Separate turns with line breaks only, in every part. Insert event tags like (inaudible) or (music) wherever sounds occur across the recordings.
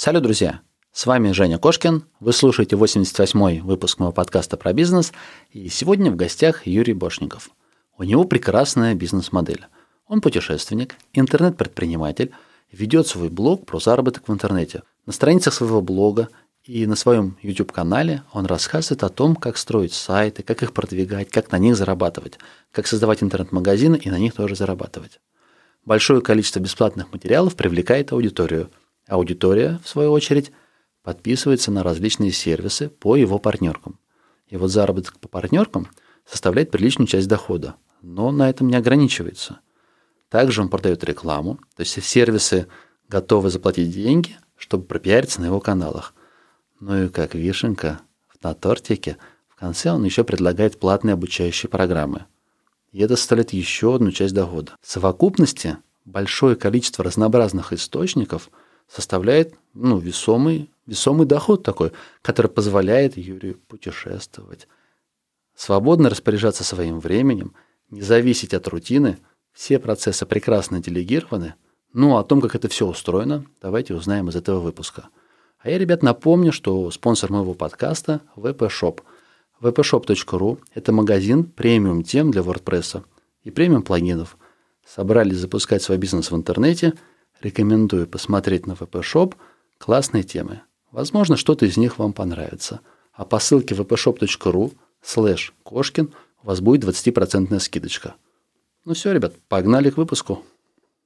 Салют, друзья! С вами Женя Кошкин. Вы слушаете 88-й выпуск моего подкаста про бизнес. И сегодня в гостях Юрий Бошников. У него прекрасная бизнес-модель. Он путешественник, интернет-предприниматель, ведет свой блог про заработок в интернете. На страницах своего блога и на своем YouTube-канале он рассказывает о том, как строить сайты, как их продвигать, как на них зарабатывать, как создавать интернет-магазины и на них тоже зарабатывать. Большое количество бесплатных материалов привлекает аудиторию. Аудитория, в свою очередь, подписывается на различные сервисы по его партнеркам. И вот заработок по партнеркам составляет приличную часть дохода, но на этом не ограничивается. Также он продает рекламу, то есть сервисы готовы заплатить деньги, чтобы пропиариться на его каналах. Ну и как вишенка на тортике, в конце он еще предлагает платные обучающие программы. И это составляет еще одну часть дохода. В совокупности большое количество разнообразных источников составляет ну, весомый весомый доход такой, который позволяет Юрию путешествовать, свободно распоряжаться своим временем, не зависеть от рутины. Все процессы прекрасно делегированы. Ну, о том, как это все устроено, давайте узнаем из этого выпуска. А я, ребят, напомню, что спонсор моего подкаста – VPShop. vpshop.ru – это магазин премиум тем для WordPress и премиум плагинов. Собрались запускать свой бизнес в интернете. Рекомендую посмотреть на VPShop. Классные темы. Возможно, что-то из них вам понравится. А по ссылке vpshop.ru слэш Кошкин у вас будет 20% скидочка. Ну все, ребят, погнали к выпуску.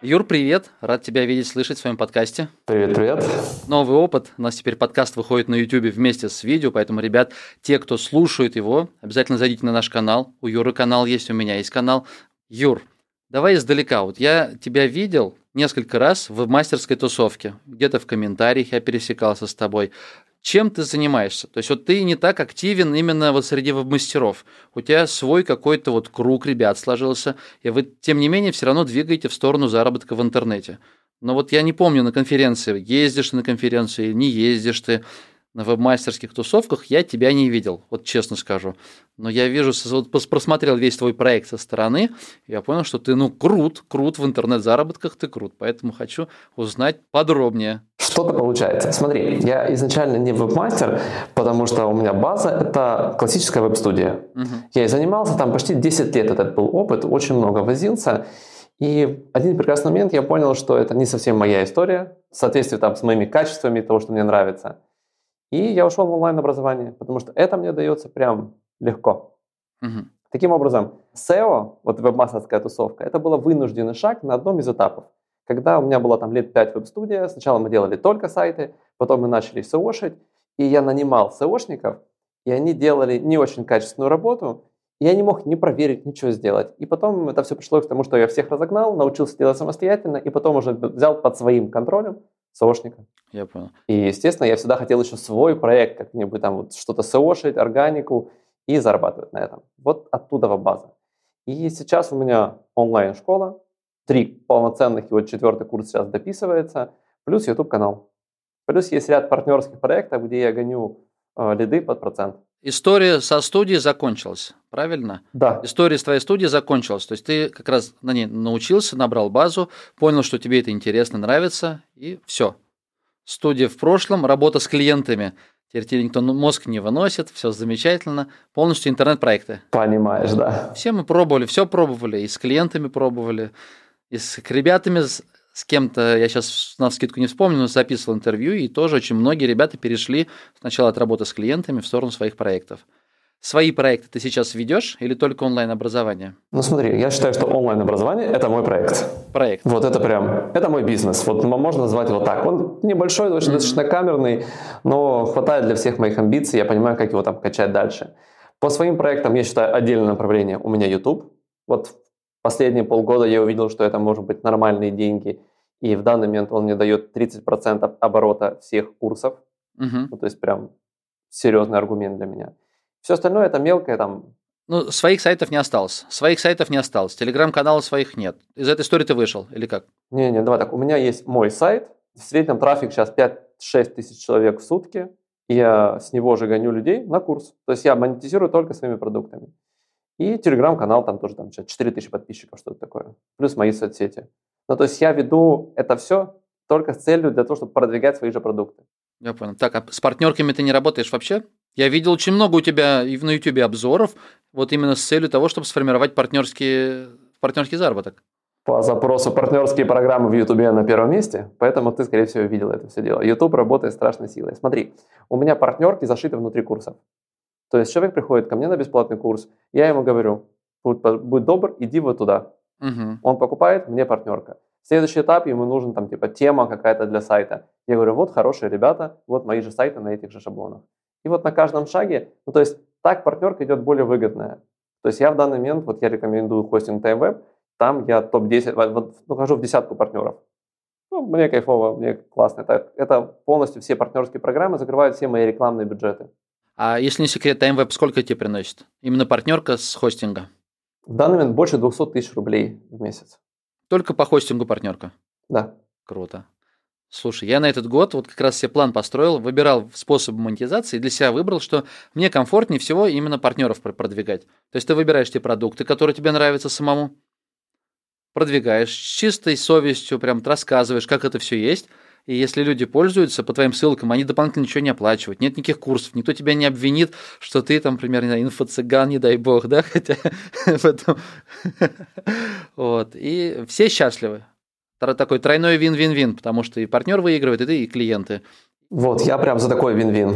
Юр, привет. Рад тебя видеть, слышать в своем подкасте.
Привет, привет.
Новый опыт. У нас теперь подкаст выходит на YouTube вместе с видео, поэтому, ребят, те, кто слушает его, обязательно зайдите на наш канал. У Юры канал есть, у меня есть канал. Юр, давай издалека. Вот я тебя видел несколько раз в мастерской тусовке. Где-то в комментариях я пересекался с тобой чем ты занимаешься. То есть вот ты не так активен именно вот среди мастеров. У тебя свой какой-то вот круг ребят сложился, и вы, тем не менее, все равно двигаете в сторону заработка в интернете. Но вот я не помню на конференции, ездишь ты на конференции, не ездишь ты на вебмастерских тусовках, я тебя не видел, вот честно скажу. Но я вижу, вот просмотрел весь твой проект со стороны, и я понял, что ты, ну, крут, крут в интернет-заработках, ты крут. Поэтому хочу узнать подробнее.
Что-то получается. Смотри, я изначально не веб-мастер, потому что у меня база — это классическая веб-студия. Угу. Я и занимался там почти 10 лет, этот был опыт, очень много возился. И один прекрасный момент я понял, что это не совсем моя история, в соответствии там с моими качествами, того, что мне нравится. И я ушел в онлайн-образование, потому что это мне дается прям легко. Угу. Таким образом, SEO, вот веб-мастерская тусовка, это был вынужденный шаг на одном из этапов. Когда у меня было там лет 5 веб-студия, сначала мы делали только сайты, потом мы начали SEO-шить, и я нанимал SEOшников, и они делали не очень качественную работу, и я не мог ни проверить, ничего сделать. И потом это все пришло к тому, что я всех разогнал, научился делать самостоятельно, и потом уже взял под своим контролем SEOшника.
Я понял.
И, естественно, я всегда хотел еще свой проект, как-нибудь там вот что-то SEOшить, органику, и зарабатывать на этом. Вот оттуда база. И сейчас у меня онлайн-школа, три полноценных, и вот четвертый курс сейчас дописывается, плюс YouTube-канал. Плюс есть ряд партнерских проектов, где я гоню э, лиды под процент.
История со студией закончилась, правильно?
Да.
История с твоей студии закончилась. То есть ты как раз на ней научился, набрал базу, понял, что тебе это интересно, нравится, и все. Студия в прошлом, работа с клиентами. Теперь тебе никто мозг не выносит, все замечательно. Полностью интернет-проекты.
Понимаешь, да.
Все мы пробовали, все пробовали, и с клиентами пробовали, и с ребятами, с, с кем-то, я сейчас на скидку не вспомню, но записывал интервью, и тоже очень многие ребята перешли сначала от работы с клиентами в сторону своих проектов. Свои проекты ты сейчас ведешь или только онлайн-образование?
Ну смотри, я считаю, что онлайн-образование – это мой проект.
Проект.
Вот это прям, это мой бизнес. Вот можно назвать его так. Он небольшой, очень mm-hmm. достаточно камерный, но хватает для всех моих амбиций. Я понимаю, как его там качать дальше. По своим проектам я считаю отдельное направление у меня YouTube. Вот Последние полгода я увидел, что это может быть нормальные деньги, и в данный момент он мне дает 30% оборота всех курсов. Uh-huh. Ну, то есть прям серьезный аргумент для меня. Все остальное это мелкое там.
Ну, своих сайтов не осталось. Своих сайтов не осталось. Телеграм-каналов своих нет. Из этой истории ты вышел или как?
Не-не, давай так. У меня есть мой сайт. В среднем трафик сейчас 5-6 тысяч человек в сутки. И я с него же гоню людей на курс. То есть я монетизирую только своими продуктами. И телеграм-канал, там тоже там 4 тысячи подписчиков, что-то такое. Плюс мои соцсети. Ну, то есть я веду это все только с целью для того, чтобы продвигать свои же продукты.
Я понял. Так, а с партнерками ты не работаешь вообще? Я видел очень много у тебя и на YouTube обзоров, вот именно с целью того, чтобы сформировать партнерский, партнерский заработок.
По запросу партнерские программы в YouTube на первом месте, поэтому ты, скорее всего, видел это все дело. YouTube работает страшной силой. Смотри, у меня партнерки зашиты внутри курсов. То есть человек приходит ко мне на бесплатный курс, я ему говорю, будь, будь добр, иди вот туда. Угу. Он покупает, мне партнерка. Следующий этап, ему нужен там типа тема какая-то для сайта. Я говорю, вот хорошие ребята, вот мои же сайты на этих же шаблонах. И вот на каждом шаге, ну то есть так партнерка идет более выгодная. То есть я в данный момент, вот я рекомендую хостинг TimeWeb, там я топ-10, вот, ну, хожу в десятку партнеров. Ну, мне кайфово, мне классно. Это, это полностью все партнерские программы закрывают все мои рекламные бюджеты.
А если не секрет, TimeWeb сколько тебе приносит? Именно партнерка с хостинга?
В данный момент больше 200 тысяч рублей в месяц.
Только по хостингу партнерка?
Да.
Круто. Слушай, я на этот год вот как раз себе план построил, выбирал способ монетизации, и для себя выбрал, что мне комфортнее всего именно партнеров продвигать. То есть ты выбираешь те продукты, которые тебе нравятся самому, продвигаешь с чистой совестью, прям рассказываешь, как это все есть, и если люди пользуются по твоим ссылкам, они дополнительно ничего не оплачивают. Нет никаких курсов. Никто тебя не обвинит, что ты там, например, не знаю, инфо-цыган, не дай бог, да, (laughs) хотя в этом... Вот. И все счастливы. Такой тройной вин-вин-вин, потому что и партнер выигрывает, и ты, и клиенты.
Вот, я прям за такой вин-вин.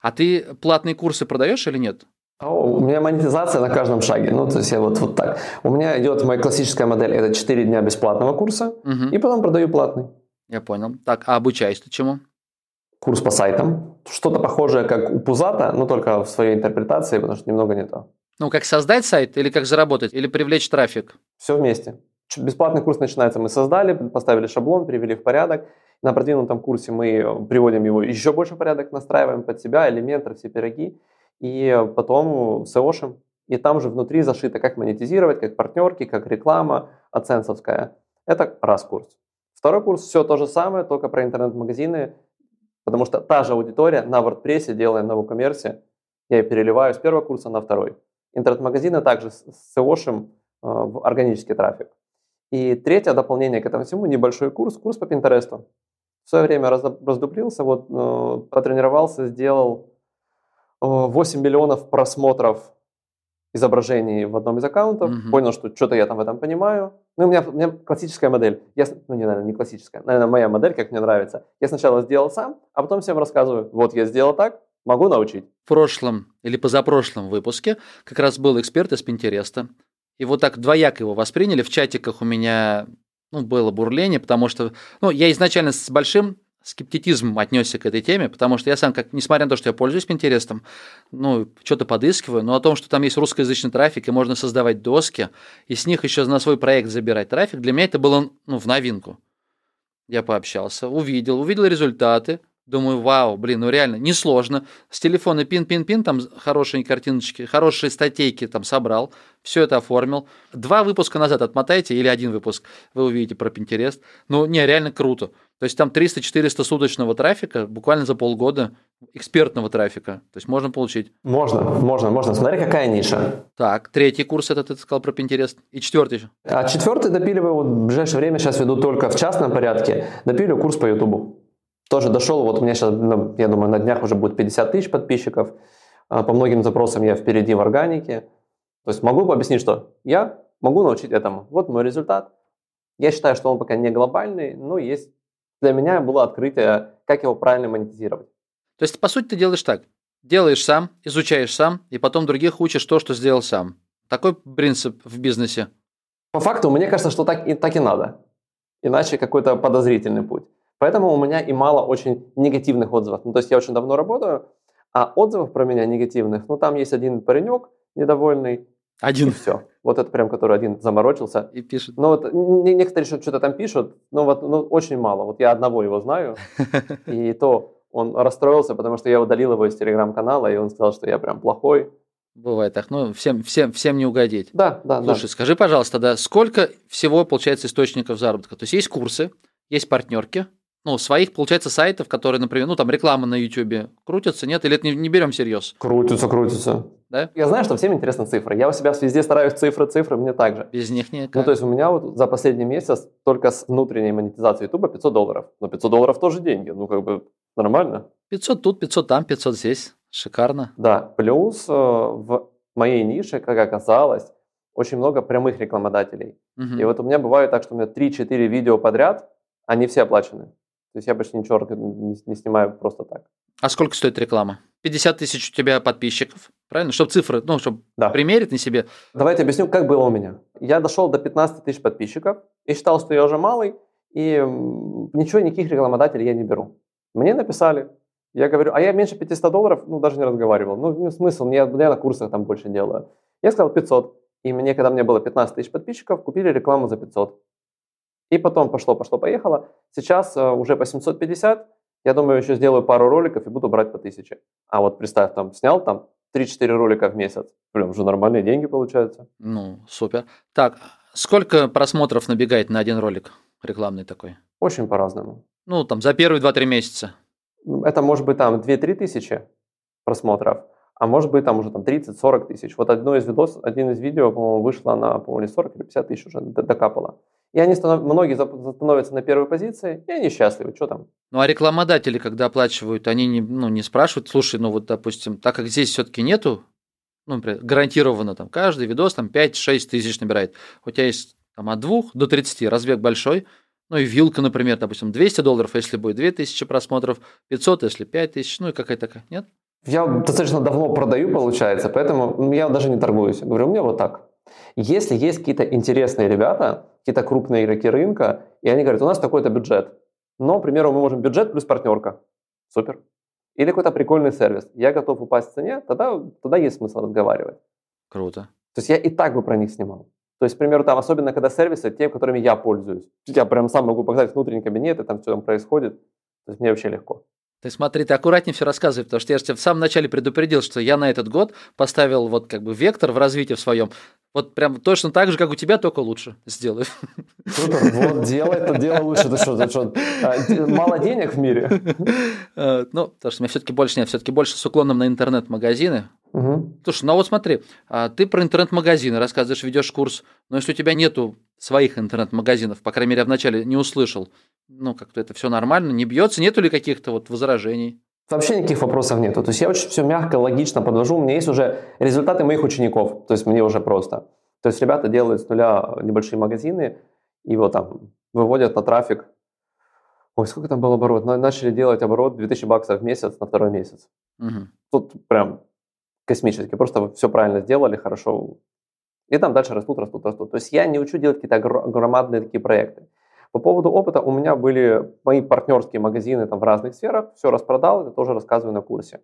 А ты платные курсы продаешь или нет?
У меня монетизация на каждом шаге. Ну, то есть я вот, вот так. У меня идет моя классическая модель, это 4 дня бесплатного курса, угу. и потом продаю платный.
Я понял. Так, а обучаешь ты чему?
Курс по сайтам. Что-то похожее, как у Пузата, но только в своей интерпретации, потому что немного не то.
Ну, как создать сайт или как заработать, или привлечь трафик?
Все вместе. Бесплатный курс начинается, мы создали, поставили шаблон, привели в порядок. На продвинутом курсе мы приводим его еще больше в порядок, настраиваем под себя элементы, все пироги. И потом SEOшим. И там же внутри зашито, как монетизировать, как партнерки, как реклама, аценсовская. Это раз курс. Второй курс все то же самое, только про интернет-магазины, потому что та же аудитория на WordPress, делая на WooCommerce, я ее переливаю с первого курса на второй. Интернет-магазины также с SEO-шим э, в органический трафик. И третье дополнение к этому всему, небольшой курс, курс по Пинтересту. В свое время раздуплился, вот, э, потренировался, сделал 8 миллионов просмотров изображений в одном из аккаунтов, mm-hmm. понял, что что-то я там в этом понимаю. Ну, у меня, у меня классическая модель. Я, ну, не, наверное, не классическая. Наверное, моя модель, как мне нравится. Я сначала сделал сам, а потом всем рассказываю. Вот я сделал так, могу научить.
В прошлом или позапрошлом выпуске как раз был эксперт из Пинтереста. И вот так двояко его восприняли. В чатиках у меня ну, было бурление, потому что ну, я изначально с большим скептицизмом отнесся к этой теме, потому что я сам, как, несмотря на то, что я пользуюсь Пинтерестом, ну, что-то подыскиваю, но о том, что там есть русскоязычный трафик, и можно создавать доски, и с них еще на свой проект забирать трафик, для меня это было ну, в новинку. Я пообщался, увидел, увидел результаты, Думаю, вау, блин, ну реально, несложно. С телефона пин-пин-пин, там хорошие картиночки, хорошие статейки там собрал, все это оформил. Два выпуска назад отмотайте, или один выпуск, вы увидите про Pinterest. Ну, не, реально круто. То есть там 300-400 суточного трафика буквально за полгода экспертного трафика. То есть можно получить.
Можно, можно, можно. Смотри, какая ниша.
Так, третий курс, это ты сказал про Pinterest. И четвертый еще.
А четвертый допиливаю, вот в ближайшее время сейчас веду только в частном порядке. Допиливаю курс по YouTube тоже дошел, вот у меня сейчас, ну, я думаю, на днях уже будет 50 тысяч подписчиков. А, по многим запросам я впереди в органике. То есть могу объяснить, что я могу научить этому. Вот мой результат. Я считаю, что он пока не глобальный, но есть для меня было открытие, как его правильно монетизировать.
То есть, по сути, ты делаешь так. Делаешь сам, изучаешь сам, и потом других учишь то, что сделал сам. Такой принцип в бизнесе.
По факту, мне кажется, что так и, так и надо. Иначе какой-то подозрительный путь. Поэтому у меня и мало очень негативных отзывов. Ну, то есть я очень давно работаю, а отзывов про меня негативных, ну, там есть один паренек недовольный,
один. И
все. Вот это прям, который один заморочился.
И пишет.
Ну, вот некоторые что-то там пишут, но вот ну, очень мало. Вот я одного его знаю. (laughs) И то Он расстроился, потому что я удалил его из телеграм-канала, и он сказал, что я прям плохой.
Бывает так. Ну, всем, всем, всем не угодить.
Да, да,
Слушай,
да.
скажи, пожалуйста, да, сколько всего получается источников заработка? То есть есть курсы, есть партнерки, ну, своих, получается, сайтов, которые, например, ну, там реклама на YouTube крутится, нет? Или это не, не берем всерьез?
Крутится, крутится.
Да?
Я знаю, что всем интересны цифры. Я у себя везде стараюсь цифры, цифры, мне также.
Без них никак.
Ну, то есть у меня вот за последний месяц только с внутренней монетизацией YouTube 500 долларов. Но 500 долларов тоже деньги. Ну, как бы нормально.
500 тут, 500 там, 500 здесь. Шикарно.
Да, плюс э, в моей нише, как оказалось, очень много прямых рекламодателей.
Мгм.
И вот у меня бывает так, что у меня 3-4 видео подряд, они все оплачены. То есть я почти ничего не, не снимаю просто так.
А сколько стоит реклама? 50 тысяч у тебя подписчиков, правильно? Чтобы цифры, ну, чтобы
Да.
примерить на себе.
Давайте объясню, как было у меня. Я дошел до 15 тысяч подписчиков и считал, что я уже малый, и ничего, никаких рекламодателей я не беру. Мне написали, я говорю, а я меньше 500 долларов, ну, даже не разговаривал. Ну, ну, смысл, мне, я на курсах там больше делаю. Я сказал 500, и мне, когда мне было 15 тысяч подписчиков, купили рекламу за 500. И потом пошло, пошло, поехало. Сейчас э, уже по 750, я думаю, еще сделаю пару роликов и буду брать по 1000. А вот представь, там снял там 3-4 ролика в месяц. Блин, уже нормальные деньги получаются.
Ну, супер. Так, сколько просмотров набегает на один ролик рекламный такой?
Очень по-разному.
Ну, там, за первые 2-3 месяца.
Это может быть там 2-3 тысячи просмотров, а может быть там уже там 30-40 тысяч. Вот одно из видос, один из видео, по-моему, вышло на, по-моему, или 40 или 50 тысяч уже докапало. И они станов... многие становятся на первой позиции, и они счастливы. Что там?
Ну, а рекламодатели, когда оплачивают, они не, ну, не спрашивают, слушай, ну вот, допустим, так как здесь все-таки нету, ну, например, гарантированно там каждый видос там 5-6 тысяч набирает. У тебя есть там от 2 до 30, разбег большой, ну и вилка, например, допустим, 200 долларов, если будет 2000 просмотров, 500, если 5000, ну и какая-то такая, нет?
Я достаточно давно продаю, получается, поэтому я даже не торгуюсь. Говорю, у меня вот так. Если есть какие-то интересные ребята, какие-то крупные игроки рынка, и они говорят, у нас такой-то бюджет, но, к примеру, мы можем бюджет плюс партнерка. Супер. Или какой-то прикольный сервис. Я готов упасть в цене, тогда, тогда есть смысл разговаривать.
Круто.
То есть я и так бы про них снимал. То есть, к примеру, там, особенно когда сервисы, те, которыми я пользуюсь. Я прям сам могу показать внутренний кабинет, и там все там происходит. То есть мне вообще легко.
Ты смотри, ты аккуратнее все рассказывай, потому что я же тебя в самом начале предупредил, что я на этот год поставил вот как бы вектор в развитии в своем. Вот прям точно так же, как у тебя, только лучше сделаю.
Супер, вот делай это дело лучше. Ты что, ты что, а, мало денег в мире?
Э, Ну, потому что у меня все-таки больше нет, все-таки больше с уклоном на интернет-магазины.
Мгм.
Слушай, ну вот смотри, а ты про интернет-магазины рассказываешь, ведешь курс, но если у тебя нету своих интернет-магазинов, по крайней мере, я вначале не услышал, ну, как-то это все нормально, не бьется, нету ли каких-то вот возражений?
Вообще никаких вопросов нету. То есть я очень все мягко, логично подвожу. У меня есть уже результаты моих учеников. То есть мне уже просто. То есть ребята делают с нуля небольшие магазины и вот там выводят на трафик. Ой, сколько там был оборот? На- Начали делать оборот 2000 баксов в месяц на второй месяц.
Мгм.
Тут прям космически. Просто все правильно сделали, хорошо. И там дальше растут, растут, растут. То есть я не учу делать какие-то гро- громадные такие проекты. По поводу опыта, у меня были мои партнерские магазины там в разных сферах, все распродал, это тоже рассказываю на курсе.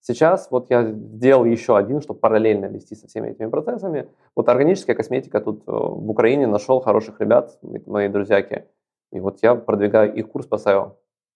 Сейчас вот я сделал еще один, чтобы параллельно вести со всеми этими процессами. Вот органическая косметика тут э, в Украине нашел хороших ребят, мои друзьяки. И вот я продвигаю их курс по SEO,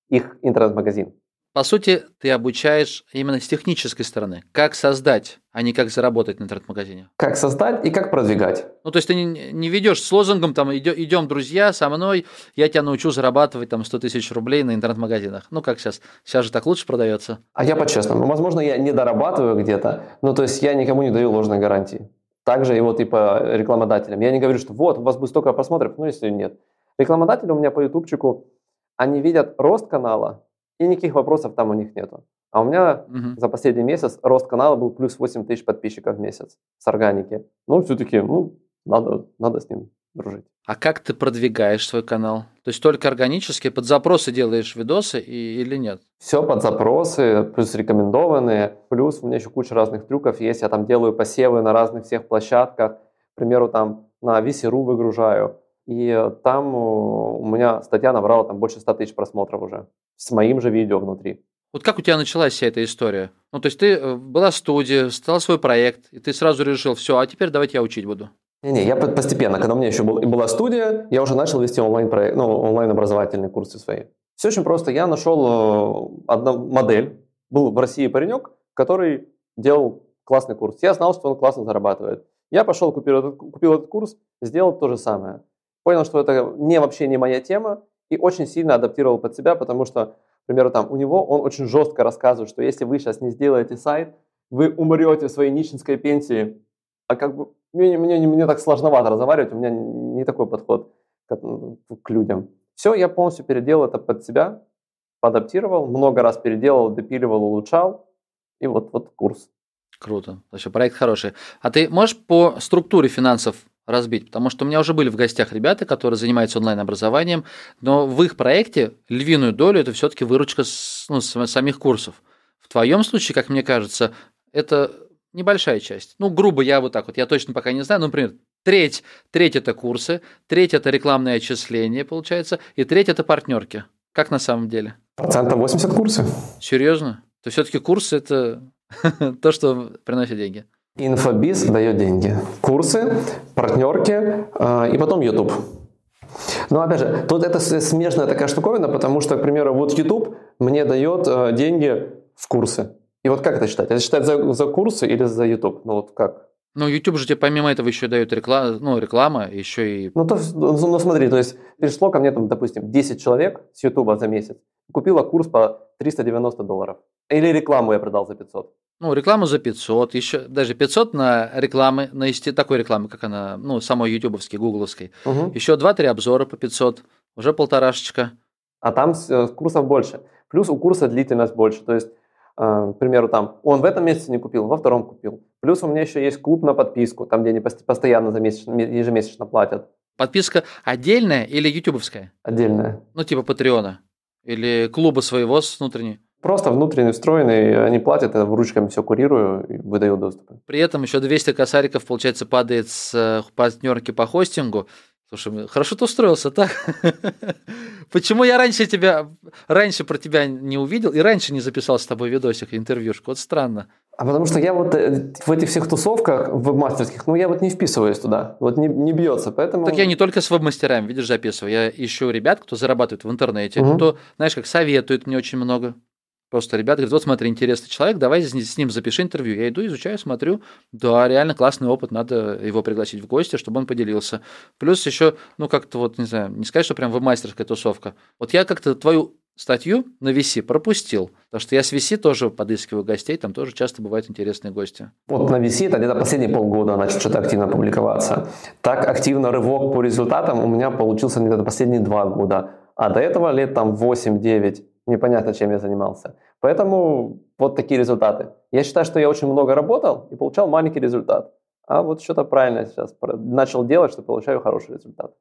их интернет-магазин.
По сути, ты обучаешь именно с технической стороны, как создать, а не как заработать на интернет-магазине.
Как создать и как продвигать.
Ну, то есть ты не, не ведешь с лозунгом, там, «Идё- идем, друзья, со мной, я тебя научу зарабатывать там 100 тысяч рублей на интернет-магазинах. Ну, как сейчас? Сейчас же так лучше продается.
А я по-честному. Возможно, я не дорабатываю где-то, но то есть я никому не даю ложной гарантии. Также и вот и по рекламодателям. Я не говорю, что вот, у вас будет столько просмотров, ну если нет. Рекламодатели у меня по ютубчику, они видят рост канала, и никаких вопросов там у них нету. А у меня
Мгм.
за последний месяц рост канала был плюс 8 тысяч подписчиков в месяц с органики. Ну, все-таки, ну, надо, надо с ним дружить.
А как ты продвигаешь свой канал? То есть только органически, под запросы делаешь видосы и, или нет?
Все под запросы, плюс рекомендованные, плюс у меня еще куча разных трюков есть. Я там делаю посевы на разных всех площадках. К примеру, там на VC.ru выгружаю. И там э, у меня статья набрала там больше 100 тысяч просмотров уже. С моим же видео внутри.
Вот как у тебя началась вся эта история? Ну, то есть ты э, была студия, стал свой проект, и ты сразу решил, все, а теперь давайте я учить буду.
Не-не, я по- постепенно, когда у меня еще был, и была студия, я уже начал вести онлайн, проект, ну, онлайн образовательные курсы свои. Все очень просто. Я нашел э, одну модель. Был в России паренек, который делал классный курс. Я знал, что он классно зарабатывает. Я пошел, купил этот, купил этот курс, сделал то же самое. Понял, что это не вообще не моя тема, и очень сильно адаптировал под себя, потому что, к примеру, там у него он очень жестко рассказывает, что если вы сейчас не сделаете сайт, вы умрете в своей нищенской пенсии. А как бы мне, мне, мне так сложновато разговаривать, у меня не такой подход к, к людям. Все, я полностью переделал это под себя, адаптировал, много раз переделал, допиливал, улучшал, и вот, вот курс.
Круто. Вообще, проект хороший. А ты можешь по структуре финансов разбить? Потому что у меня уже были в гостях ребята, которые занимаются онлайн-образованием, но в их проекте львиную долю это все-таки выручка с, ну, с самих курсов. В твоем случае, как мне кажется, это небольшая часть. Ну, грубо я вот так вот, я точно пока не знаю, ну, например, треть, треть это курсы, треть это рекламное отчисление, получается, и треть это партнерки. Как на самом деле?
Процентов 80 курсы.
Серьезно? То все-таки курсы это (laughs) то, что приносит деньги.
Инфобиз дает деньги. Курсы, партнерки э, и потом YouTube. Но опять же, тут это смежная такая штуковина, потому что, к примеру, вот YouTube мне дает э, деньги в курсы. И вот как это считать? Это считать за, за курсы или за YouTube? Ну вот как?
Ну, YouTube же тебе помимо этого еще дает реклама, ну, реклама, еще и...
Ну, то, ну, ну, смотри, то есть пришло ко мне, там, допустим, 10 человек с YouTube за месяц, купила курс по 390 долларов. Или рекламу я продал за 500.
Ну, рекламу за 500, еще даже 500 на рекламы, на такой рекламы, как она, ну, самой ютубовской, гугловской. Угу. Еще 2-3 обзора по 500, уже полторашечка.
А там э, курсов больше. Плюс у курса длительность больше. То есть к примеру, там, он в этом месяце не купил, во втором купил. Плюс у меня еще есть клуб на подписку, там, где они постоянно за месяц, ежемесячно платят.
Подписка отдельная или ютубовская?
Отдельная.
Ну, типа Патреона? Или клуба своего с внутренней?
Просто внутренний встроенный, они платят, я ручками все курирую и выдаю доступ.
При этом еще 200 косариков, получается, падает с э, партнерки по хостингу, Слушай, хорошо ты устроился, так? (laughs) Почему я раньше тебя, раньше про тебя не увидел и раньше не записал с тобой видосик, интервьюшку? Вот странно.
А потому что я вот э, в этих всех тусовках веб-мастерских, ну я вот не вписываюсь туда, вот не, не бьется, поэтому...
Так я не только с веб-мастерами, видишь, записываю, я ищу ребят, кто зарабатывает в интернете, угу. кто, знаешь, как советует мне очень много. Просто ребята говорят, вот смотри, интересный человек, давай с ним запиши интервью. Я иду, изучаю, смотрю, да, реально классный опыт, надо его пригласить в гости, чтобы он поделился. Плюс еще, ну как-то вот, не знаю, не сказать, что прям веб-мастерская тусовка. Вот я как-то твою статью на VC пропустил, потому что я с VC тоже подыскиваю гостей, там тоже часто бывают интересные гости.
Вот на VC это где-то последние полгода начал что-то активно публиковаться. Так активно рывок по результатам у меня получился где-то последние два года. А до этого лет там 8-9 непонятно, чем я занимался. Поэтому вот такие результаты. Я считаю, что я очень много работал и получал маленький результат. А вот что-то правильно сейчас начал делать, что получаю хороший результат.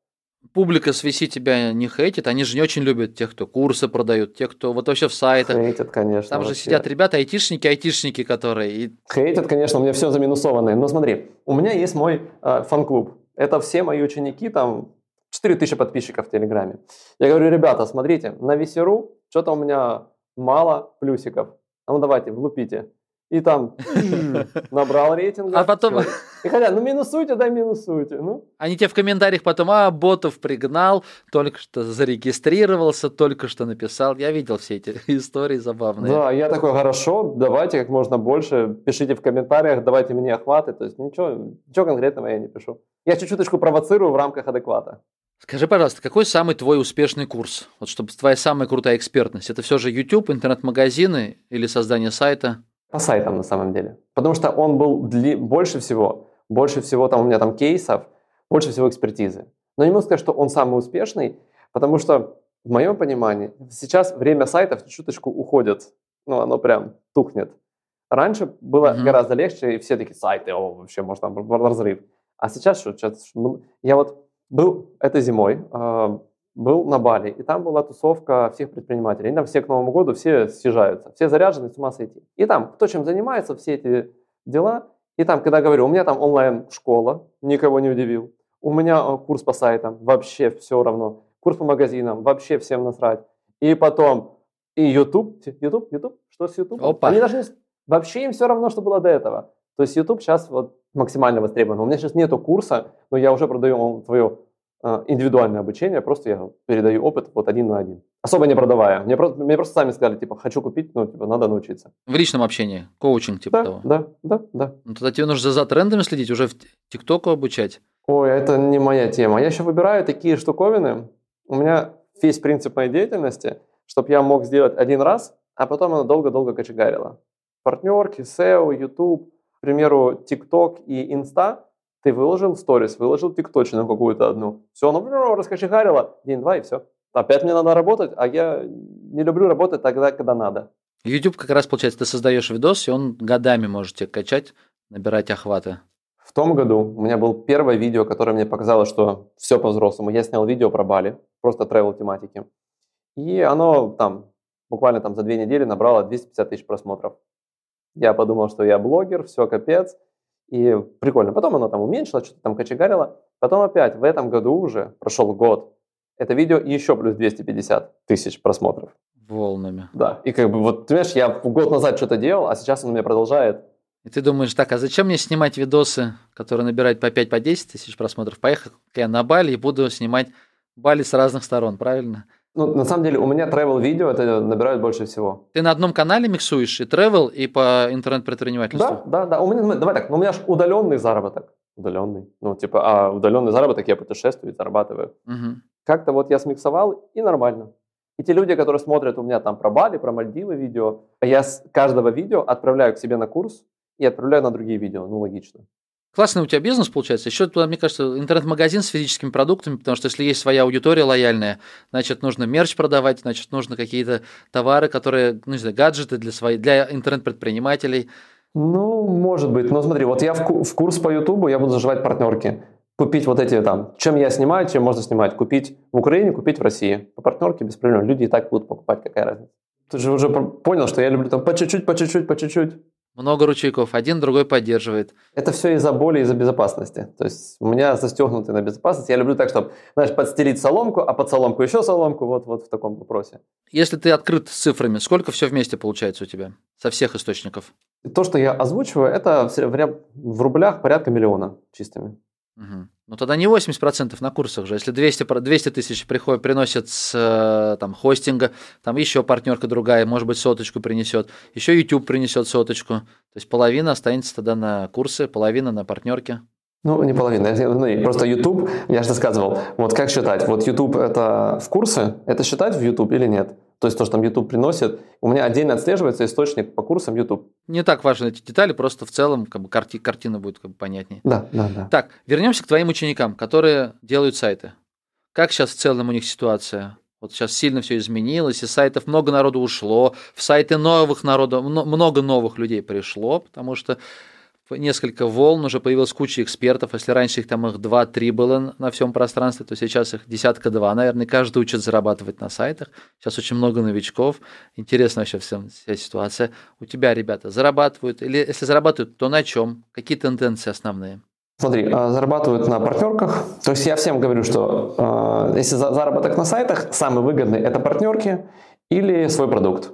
Публика с VC тебя не хейтит, они же не очень любят тех, кто курсы продают, тех, кто вот вообще в сайтах.
Хейтят, конечно.
Там вообще. же сидят ребята, айтишники, айтишники, которые...
Хейтят, конечно, у меня все заминусованное. Но смотри, у меня есть мой э, фан-клуб. Это все мои ученики, там 4000 подписчиков в Телеграме. Я говорю, ребята, смотрите, на VC.ru что-то у меня мало плюсиков. А ну давайте, влупите. И там (laughs) набрал рейтинг.
А потом... (laughs)
И хотя, ну минусуйте, да минусуйте. Ну.
Они тебе в комментариях потом, а, ботов пригнал, только что зарегистрировался, только что написал. Я видел все эти (laughs) истории забавные.
Да, я такой, хорошо, давайте как можно больше, пишите в комментариях, давайте мне охваты. То есть ничего, ничего конкретного я не пишу. Я чуть-чуточку провоцирую в рамках адеквата.
Скажи, пожалуйста, какой самый твой успешный курс? Вот чтобы твоя самая крутая экспертность. Это все же YouTube, интернет-магазины или создание сайта?
По сайтам на самом деле. Потому что он был дли... больше всего, больше всего там у меня там кейсов, больше всего экспертизы. Но не могу сказать, что он самый успешный, потому что в моем понимании сейчас время сайтов чуточку уходит. Ну, оно прям тухнет. Раньше было mm-hmm. гораздо легче, и все такие сайты, о, вообще можно разрыв. А сейчас что? Сейчас, я вот был этой зимой, э, был на Бали, и там была тусовка всех предпринимателей. И там все к Новому году все съезжаются, все заряжены, с ума сойти. И там, кто чем занимается, все эти дела. И там, когда говорю, у меня там онлайн-школа, никого не удивил. У меня э, курс по сайтам, вообще все равно. Курс по магазинам, вообще всем насрать. И потом, и YouTube, YouTube, YouTube, что с YouTube?
Опа.
Они даже не, вообще им все равно, что было до этого. То есть YouTube сейчас вот максимально востребован. У меня сейчас нету курса, но я уже продаю твою э, индивидуальное обучение, просто я передаю опыт вот один на один. Особо не продавая. Мне просто, мне просто сами сказали, типа, хочу купить, ну, типа, надо научиться.
В личном общении, коучинг типа
Да,
того.
да, да, да.
Ну, тогда тебе нужно за трендами следить, уже в ТикТоку обучать.
Ой, это не моя тема. Я еще выбираю такие штуковины. У меня весь принцип моей деятельности, чтобы я мог сделать один раз, а потом она долго-долго кочегарила. Партнерки, SEO, YouTube, к примеру, TikTok и Insta. Ты выложил сторис, выложил тикточину какую-то одну. Все, оно ну, раскочегарило. День-два и все. Опять мне надо работать, а я не люблю работать тогда, когда надо.
YouTube как раз, получается, ты создаешь видос, и он годами можете качать, набирать охваты.
В том году у меня было первое видео, которое мне показало, что все по-взрослому. Я снял видео про Бали, просто travel тематики. И оно там буквально там за две недели набрало 250 тысяч просмотров. Я подумал, что я блогер, все капец. И прикольно. Потом оно там уменьшилось, что-то там кочегарило. Потом опять в этом году уже, прошел год, это видео еще плюс 250 тысяч просмотров.
Волнами.
Да. И как бы вот, ты понимаешь, я год назад что-то делал, а сейчас он у меня продолжает
И ты думаешь, так, а зачем мне снимать видосы, которые набирают по 5-10 по 10 тысяч просмотров? Поехал я на Бали и буду снимать Бали с разных сторон, правильно?
Ну, на самом деле, у меня travel видео это набирают больше всего.
Ты на одном канале миксуешь и travel, и по интернет-предпринимательству?
Да, да, да. У меня, ну, давай так, ну, у меня же удаленный заработок. Удаленный. Ну, типа, а удаленный заработок я путешествую и зарабатываю.
Мгм.
Как-то вот я смиксовал, и нормально. И те люди, которые смотрят у меня там про Бали, про Мальдивы видео, я с каждого видео отправляю к себе на курс и отправляю на другие видео. Ну, логично.
Классный у тебя бизнес получается. Еще, туда, мне кажется, интернет-магазин с физическими продуктами, потому что если есть своя аудитория лояльная, значит, нужно мерч продавать, значит, нужно какие-то товары, которые, ну, не знаю, гаджеты для, своей, для интернет-предпринимателей.
Ну, может быть. Но смотри, вот я в, в курс по Ютубу, я буду заживать партнерки. Купить вот эти там, чем я снимаю, чем можно снимать. Купить в Украине, купить в России. По партнерке без проблем. Люди и так будут покупать, какая разница. Ты же уже понял, что я люблю там по чуть-чуть, по чуть-чуть, по чуть-чуть.
Много ручейков, один другой поддерживает.
Это все из-за боли, из-за безопасности. То есть у меня застегнуты на безопасность. Я люблю так, чтобы, знаешь, подстелить соломку, а под соломку еще соломку, вот, вот в таком вопросе.
Если ты открыт с цифрами, сколько все вместе получается у тебя со всех источников?
То, что я озвучиваю, это в, рублях порядка миллиона чистыми.
Мгм. Ну тогда не 80% на курсах же. Если 200, про- 200 тысяч приходит, приносит с э, там, хостинга, там еще партнерка другая, может быть, соточку принесет, еще YouTube принесет соточку. То есть половина останется тогда на курсы, половина на партнерке.
Ну, не половина. Ну, Просто YouTube, я же рассказывал, вот как считать? Вот YouTube это в курсы, это считать в YouTube или нет? То есть то, что там YouTube приносит, у меня отдельно отслеживается источник по курсам YouTube.
Не так важны эти детали, просто в целом как бы, карти- картина будет как бы, понятнее.
Да, да, да.
Так, вернемся к твоим ученикам, которые делают сайты. Как сейчас в целом у них ситуация? Вот сейчас сильно все изменилось, из сайтов много народу ушло, в сайты новых народу, мно- много новых людей пришло, потому что несколько волн, уже появилась куча экспертов. Если раньше их там их 2-3 было на всем пространстве, то сейчас их десятка два. Наверное, каждый учит зарабатывать на сайтах. Сейчас очень много новичков. Интересна вообще вся, вся ситуация. У тебя ребята зарабатывают? Или если зарабатывают, то на чем? Какие тенденции основные?
Смотри, э, зарабатывают на партнерках. То есть я всем говорю, что э, если за- заработок на сайтах, самый выгодный это партнерки или свой продукт.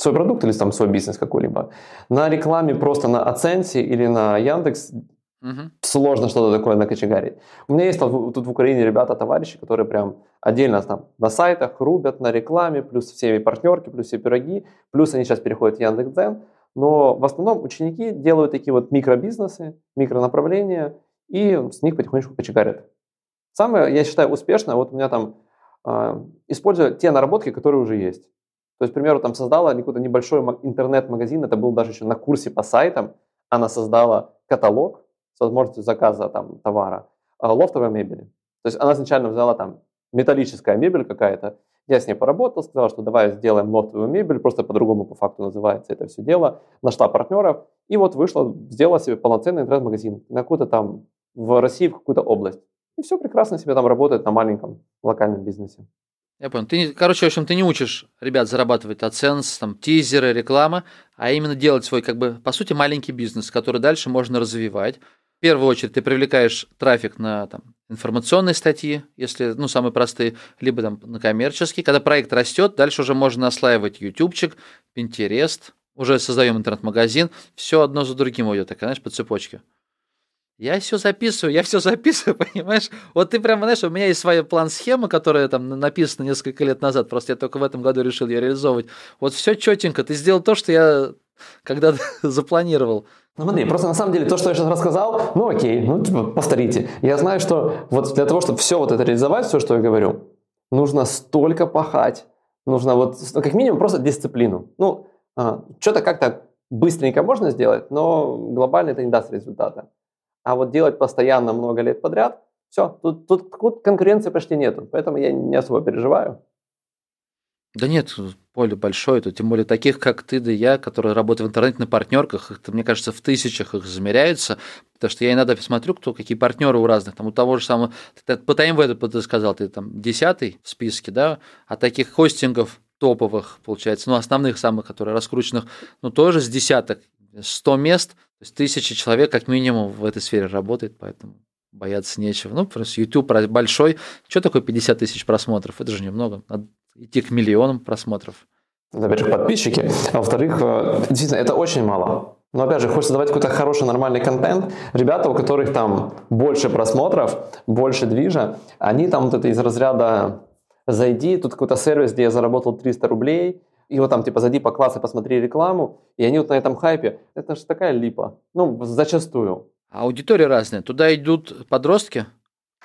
Свой продукт или там свой бизнес какой-либо. На рекламе просто на Аценсе или на Яндекс
Мгм.
сложно что-то такое накочегарить. У меня есть тут тут в Украине ребята, товарищи, которые прям отдельно там на сайтах рубят на рекламе, плюс все партнерки, плюс все пироги, плюс они сейчас переходят в Яндекс.Дзен. Но в основном ученики делают такие вот микробизнесы, микронаправления, и с них потихонечку кочегарят. Самое, я считаю, успешное, вот у меня там э, используя те наработки, которые уже есть. То есть, к примеру, там создала какой-то небольшой ма- интернет-магазин, это был даже еще на курсе по сайтам, она создала каталог с возможностью заказа там товара, а, лофтовой мебели. То есть она изначально взяла там металлическая мебель какая-то, я с ней поработал, сказал, что давай сделаем лофтовую мебель, просто по-другому по факту называется это все дело, нашла партнеров, и вот вышла, сделала себе полноценный интернет-магазин на какую-то там в России, в какую-то область. И все прекрасно себе там работает на маленьком локальном бизнесе.
Я понял. Ты, короче, в общем, ты не учишь ребят зарабатывать AdSense, там, тизеры, реклама, а именно делать свой, как бы, по сути, маленький бизнес, который дальше можно развивать. В первую очередь ты привлекаешь трафик на там, информационные статьи, если, ну, самые простые, либо там на коммерческие. Когда проект растет, дальше уже можно наслаивать ютубчик, Pinterest, уже создаем интернет-магазин, все одно за другим уйдет, такая, знаешь, по цепочке. Я все записываю, я все записываю, (laughs) понимаешь? Вот ты прямо, знаешь, у меня есть своя план-схема, которая там написана несколько лет назад, просто я только в этом году решил ее реализовывать. Вот все четенько, ты сделал то, что я (laughs) когда-то (laughs) запланировал.
Ну смотри, просто на самом деле то, что я сейчас рассказал, ну окей, ну типа повторите. Я знаю, что вот для того, чтобы все вот это реализовать, все, что я говорю, нужно столько пахать, нужно вот ну, как минимум просто дисциплину. Ну, а, что-то как-то быстренько можно сделать, но глобально это не даст результата. А вот делать постоянно много лет подряд, все, тут, тут, тут конкуренции почти нету, поэтому я не особо переживаю.
Да нет, поле большое, то тем более таких, как ты да я, которые работают в интернете на партнерках, это, мне кажется, в тысячах их замеряется, потому что я иногда посмотрю, кто какие партнеры у разных, там у того же самого, ты, по TimeWeb ты сказал, ты там десятый в списке, да, а таких хостингов топовых, получается, ну, основных самых, которые раскрученных, ну, тоже с десяток, 100 мест, то есть тысячи человек как минимум в этой сфере работает, поэтому бояться нечего. Ну, просто YouTube большой. Что такое 50 тысяч просмотров? Это же немного. Надо идти к миллионам просмотров.
Во-первых, подписчики, а во-вторых, э, действительно, это очень мало. Но опять же, хочется давать какой-то хороший, нормальный контент. Ребята, у которых там больше просмотров, больше движа, они там вот это из разряда «зайди, тут какой-то сервис, где я заработал 300 рублей», и вот там типа «зайди по классу, посмотри рекламу», и они вот на этом хайпе. Это же такая липа. Ну, зачастую.
Аудитория разная. Туда идут подростки,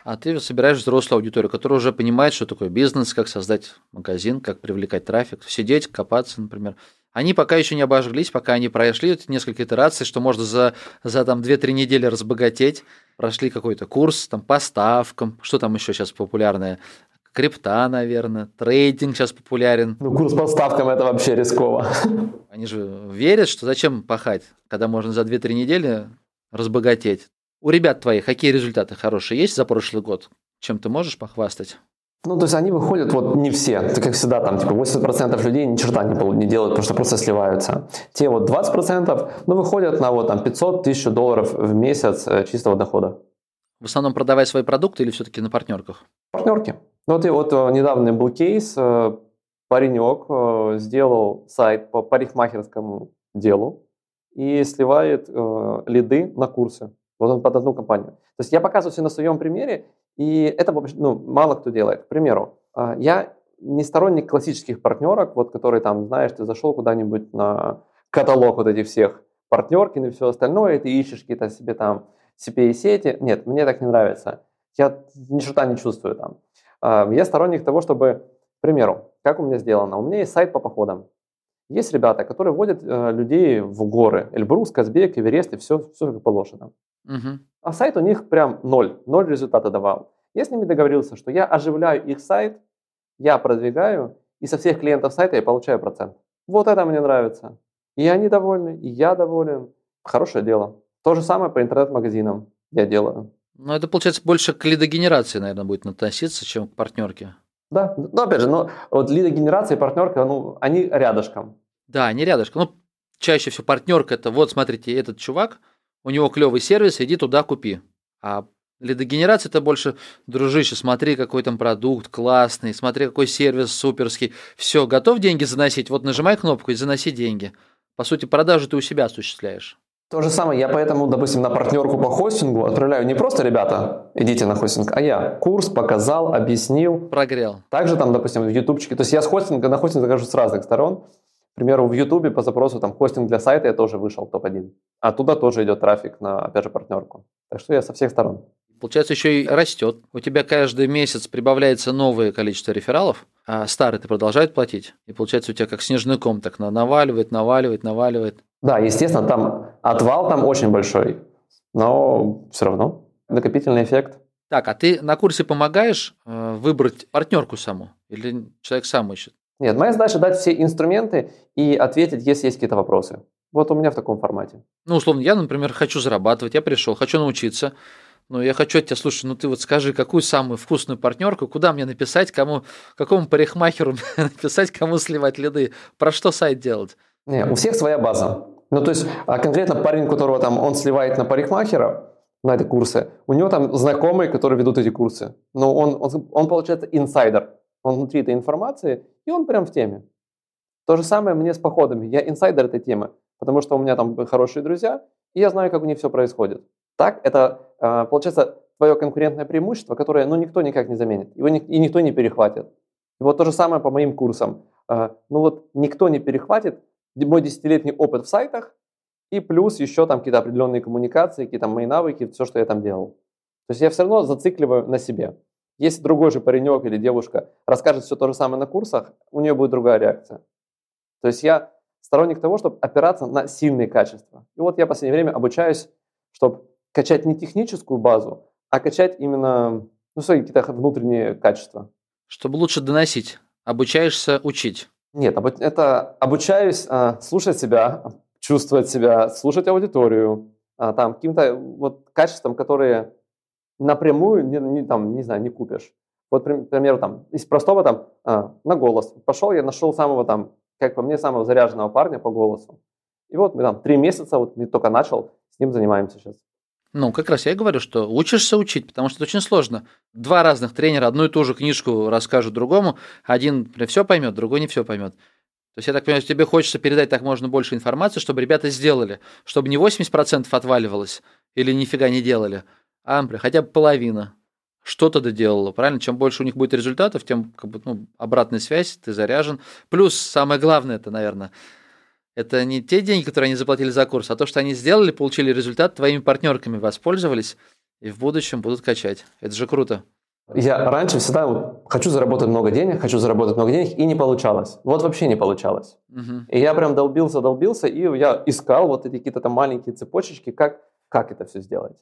а ты собираешь взрослую аудиторию, которая уже понимает, что такое бизнес, как создать магазин, как привлекать трафик, сидеть, копаться, например. Они пока еще не обожглись, пока они прошли несколько итераций, что можно за, за там 2-3 недели разбогатеть, прошли какой-то курс там, по ставкам, что там еще сейчас популярное, крипта, наверное, трейдинг сейчас популярен.
Ну, курс по ставкам это вообще рисково.
Они же верят, что зачем пахать, когда можно за 2-3 недели разбогатеть. У ребят твоих какие результаты хорошие есть за прошлый год? Чем ты можешь похвастать?
Ну, то есть они выходят, вот не все, это как всегда, там, типа 80% людей ни черта не, не делают, потому что просто сливаются. Те вот 20%, ну, выходят на вот там 500 тысяч долларов в месяц э, чистого дохода.
В основном продавая свои продукты или все-таки на партнерках?
Партнерки. Ну, вот, и вот э, недавно был кейс, э, паренек сделал сайт по парикмахерскому делу, и сливает э, лиды на курсы. Вот он под одну компанию. То есть я показываю все на своем примере, и это ну, мало кто делает. К примеру, э, я не сторонник классических партнерок, вот которые там, знаешь, ты зашел куда-нибудь на каталог вот этих всех партнеркин и все остальное, и ты ищешь какие-то себе там CPA-сети. Нет, мне так не нравится. Я ни черта не чувствую там. Я сторонник того, чтобы, к примеру, как у меня сделано? У меня есть сайт по походам. Есть ребята, которые водят э, людей в горы. Эльбрус, Казбек, Эверест и все, все как положено. Угу. А сайт у них прям ноль. Ноль результата давал. Я с ними договорился, что я оживляю их сайт, я продвигаю, и со всех клиентов сайта я получаю процент. Вот это мне нравится. И они довольны, и я доволен. Хорошее дело. То же самое по интернет-магазинам я делаю.
Ну, это, получается, больше к лидогенерации, наверное, будет относиться, чем к партнерке.
Да, но опять же, но вот лидогенерация и партнерка, ну, они рядышком.
Да, они рядышком. Ну, чаще всего партнерка это вот, смотрите, этот чувак, у него клевый сервис, иди туда купи. А лидогенерация это больше, дружище, смотри, какой там продукт классный, смотри, какой сервис суперский. Все, готов деньги заносить? Вот нажимай кнопку и заноси деньги. По сути, продажу ты у себя осуществляешь.
То же самое, я поэтому, допустим, на партнерку по хостингу отправляю не просто, ребята, идите на хостинг, а я курс показал, объяснил.
Прогрел.
Также там, допустим, в ютубчике, то есть я с хостинга на хостинг захожу с разных сторон. К примеру, в ютубе по запросу там хостинг для сайта я тоже вышел топ-1. Оттуда тоже идет трафик на, опять же, партнерку. Так что я со всех сторон.
Получается, еще и растет. У тебя каждый месяц прибавляется новое количество рефералов, а старый ты продолжает платить. И получается, у тебя как снежный ком так наваливает, наваливает, наваливает.
Да, естественно, там отвал там очень большой, но все равно накопительный эффект.
Так, а ты на курсе помогаешь э, выбрать партнерку саму? Или человек сам ищет?
Нет, моя задача дать все инструменты и ответить, если есть какие-то вопросы. Вот у меня в таком формате.
Ну, условно, я, например, хочу зарабатывать, я пришел, хочу научиться. Но я хочу от тебя, слушай, ну ты вот скажи, какую самую вкусную партнерку, куда мне написать, кому, какому парикмахеру (laughs) написать, кому сливать лиды, про что сайт делать?
Не, у всех своя база. Ну, то есть, а конкретно парень, которого там он сливает на парикмахера, на эти курсы, у него там знакомые, которые ведут эти курсы. Но он, он, он получается инсайдер. Он внутри этой информации, и он прям в теме. То же самое мне с походами. Я инсайдер этой темы, потому что у меня там хорошие друзья, и я знаю, как у них все происходит. так, это э, получается твое конкурентное преимущество, которое ну, никто никак не заменит, его ни, и никто не перехватит. И вот то же самое по моим курсам. Э, ну вот никто не перехватит мой десятилетний опыт в сайтах, и плюс еще там какие-то определенные коммуникации, какие-то мои навыки, все, что я там делал. То есть я все равно зацикливаю на себе. Если другой же паренек или девушка расскажет все то же самое на курсах, у нее будет другая реакция. То есть я сторонник того, чтобы опираться на сильные качества. И вот я в последнее время обучаюсь, чтобы качать не техническую базу, а качать именно ну, свои какие-то внутренние качества.
Чтобы лучше доносить. Обучаешься учить.
Нет, это обучаюсь а, слушать себя, чувствовать себя, слушать аудиторию, а, там каким-то вот качествам, которые напрямую не, не, там, не знаю, не купишь. Вот, к примеру, там, из простого там, а, на голос. Пошел, я нашел самого там, как по мне, самого заряженного парня по голосу. И вот мы там три месяца, вот я только начал, с ним занимаемся сейчас.
Ну, как раз я и говорю, что учишься учить, потому что это очень сложно. Два разных тренера одну и ту же книжку расскажут другому, один все поймет, другой не все поймет. То есть, я так понимаю, тебе хочется передать так можно больше информации, чтобы ребята сделали, чтобы не 80% отваливалось или нифига не делали, а хотя бы половина что-то доделала, правильно? Чем больше у них будет результатов, тем как бы, ну, обратная связь, ты заряжен. Плюс самое главное, это, наверное, это не те деньги, которые они заплатили за курс, а то, что они сделали, получили результат, твоими партнерками воспользовались и в будущем будут качать. Это же круто.
Я раньше всегда вот, хочу заработать много денег, хочу заработать много денег, и не получалось. Вот вообще не получалось. Угу. И я прям долбился, долбился, и я искал вот эти какие-то там маленькие цепочечки, как, как это все сделать.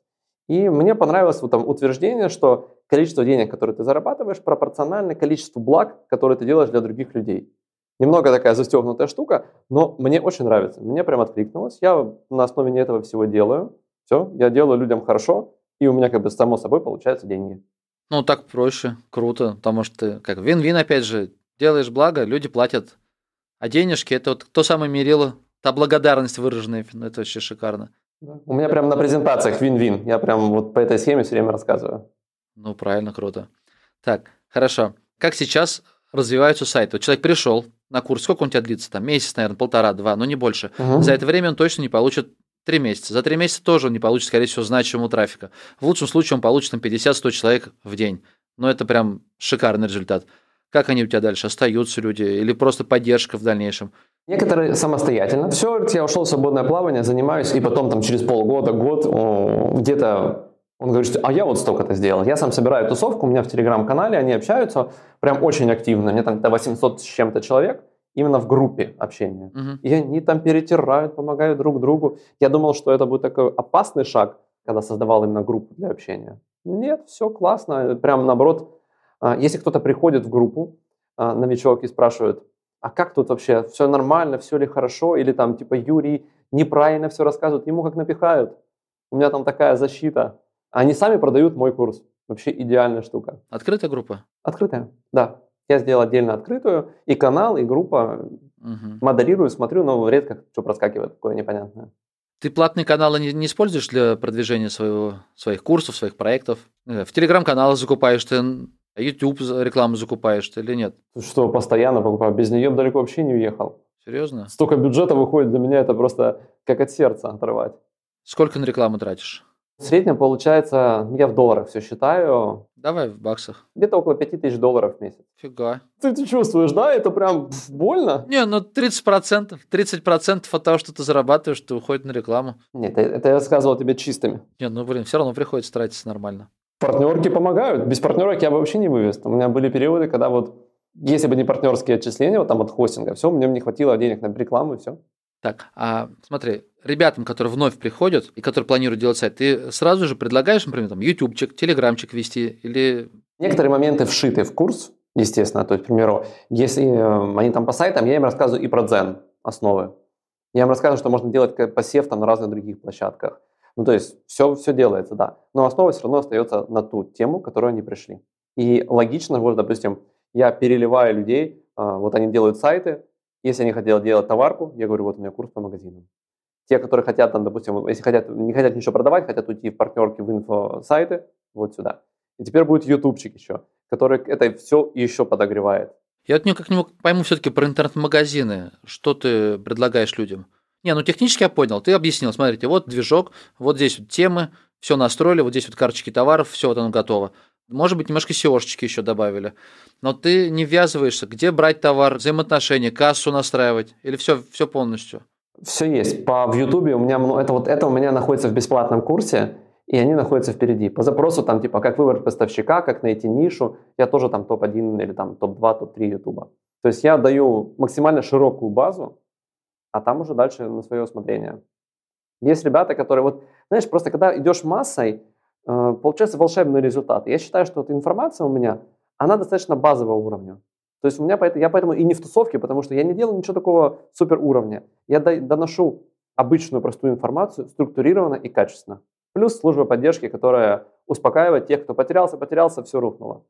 И мне понравилось вот там утверждение, что количество денег, которые ты зарабатываешь, пропорционально количеству благ, которые ты делаешь для других людей. Немного такая застегнутая штука, но мне очень нравится. Мне прям откликнулось. Я на основе этого всего делаю. Все, я делаю людям хорошо, и у меня как бы само собой получаются деньги.
Ну, так проще, круто, потому что как вин-вин, опять же, делаешь благо, люди платят. А денежки – это вот то самое мерило, та благодарность выраженная, ну, это вообще шикарно.
У меня прям на презентациях вин-вин. Я прям вот по этой схеме все время рассказываю.
Ну, правильно, круто. Так, хорошо. Как сейчас развиваются сайты? Вот человек пришел на курс, сколько он у тебя длится? Там месяц, наверное, полтора, два, но не больше. Угу. За это время он точно не получит три месяца. За три месяца тоже он не получит, скорее всего, значимого трафика. В лучшем случае он получит там 50-100 человек в день. Но это прям шикарный результат. Как они у тебя дальше? Остаются люди? Или просто поддержка в дальнейшем?
Некоторые самостоятельно. Все, я ушел в свободное плавание, занимаюсь, и потом там через полгода, год где-то он говорит, а я вот столько-то сделал. Я сам собираю тусовку, у меня в телеграм-канале, они общаются прям очень активно. Меня там 800 с чем-то человек именно в группе общения. Uh-huh. И они там перетирают, помогают друг другу. Я думал, что это будет такой опасный шаг, когда создавал именно группу для общения. Нет, все классно. Прям наоборот, а, если кто-то приходит в группу, а, новичок, и спрашивает, а как тут вообще, все нормально, все ли хорошо, или там типа Юрий неправильно все рассказывает, ему как напихают. У меня там такая защита. Они сами продают мой курс. Вообще идеальная штука.
Открытая группа?
Открытая, да. Я сделал отдельно открытую, и канал, и группа. Угу. Модерирую, смотрю, но редко что проскакивает такое непонятное.
Ты платные каналы не, не используешь для продвижения своего, своих курсов, своих проектов? В телеграм-каналы закупаешь ты, YouTube рекламу закупаешь ты или нет?
Что, постоянно покупаю. Без нее далеко вообще не уехал.
Серьезно?
Столько бюджета выходит, для меня это просто как от сердца отрывать.
Сколько на рекламу тратишь?
В среднем получается, я в долларах все считаю.
Давай в баксах.
Где-то около 5000 долларов в месяц.
Фига.
Ты, ты чувствуешь, да? Это прям больно?
Не, ну 30%. 30% от того, что ты зарабатываешь, ты уходит на рекламу.
Нет, это я рассказывал тебе чистыми.
Нет, ну блин, все равно приходится тратиться нормально.
Партнерки помогают. Без партнерок я бы вообще не вывез. У меня были периоды, когда вот, если бы не партнерские отчисления, вот там от хостинга, все, мне не хватило денег на рекламу и все.
Так, а смотри, ребятам, которые вновь приходят и которые планируют делать сайт, ты сразу же предлагаешь, например, там, ютубчик, телеграмчик вести или...
Некоторые моменты вшиты в курс, естественно. То есть, к примеру, если э, они там по сайтам, я им рассказываю и про дзен основы. Я им рассказываю, что можно делать посев там на разных других площадках. Ну, то есть, все, все делается, да. Но основа все равно остается на ту тему, к которой они пришли. И логично, вот, допустим, я переливаю людей, а, вот они делают сайты, если они хотят делать товарку, я говорю, вот у меня курс по магазинам. Те, которые хотят, там, допустим, если хотят, не хотят ничего продавать, хотят уйти в партнерки в инфо-сайты, вот сюда. И теперь будет ютубчик еще, который это все еще подогревает.
Я вот никак не пойму все-таки про интернет-магазины. Что ты предлагаешь людям? Не, ну технически я понял. Ты объяснил, смотрите, вот движок, вот здесь вот темы, все настроили, вот здесь вот карточки товаров, все вот оно готово. Может быть, немножко SEOшечки еще добавили. Но ты не ввязываешься, где брать товар, взаимоотношения, кассу настраивать, или все, все полностью?
Все есть. По, в Ютубе у меня это вот это у меня находится в бесплатном курсе, и они находятся впереди. По запросу там типа как выбрать поставщика, как найти нишу, я тоже там топ-1 или там топ-2, топ-3 Ютуба. То есть я даю максимально широкую базу, а там уже дальше на свое усмотрение. Есть ребята, которые вот, знаешь, просто когда идешь массой, получается волшебный результат. Я считаю, что эта информация у меня, она достаточно базового уровня. То есть у меня поэтому, я поэтому и не в тусовке, потому что я не делаю ничего такого супер уровня. Я доношу обычную простую информацию структурированно и качественно. Плюс служба поддержки, которая успокаивает тех, кто потерялся, потерялся, все рухнуло.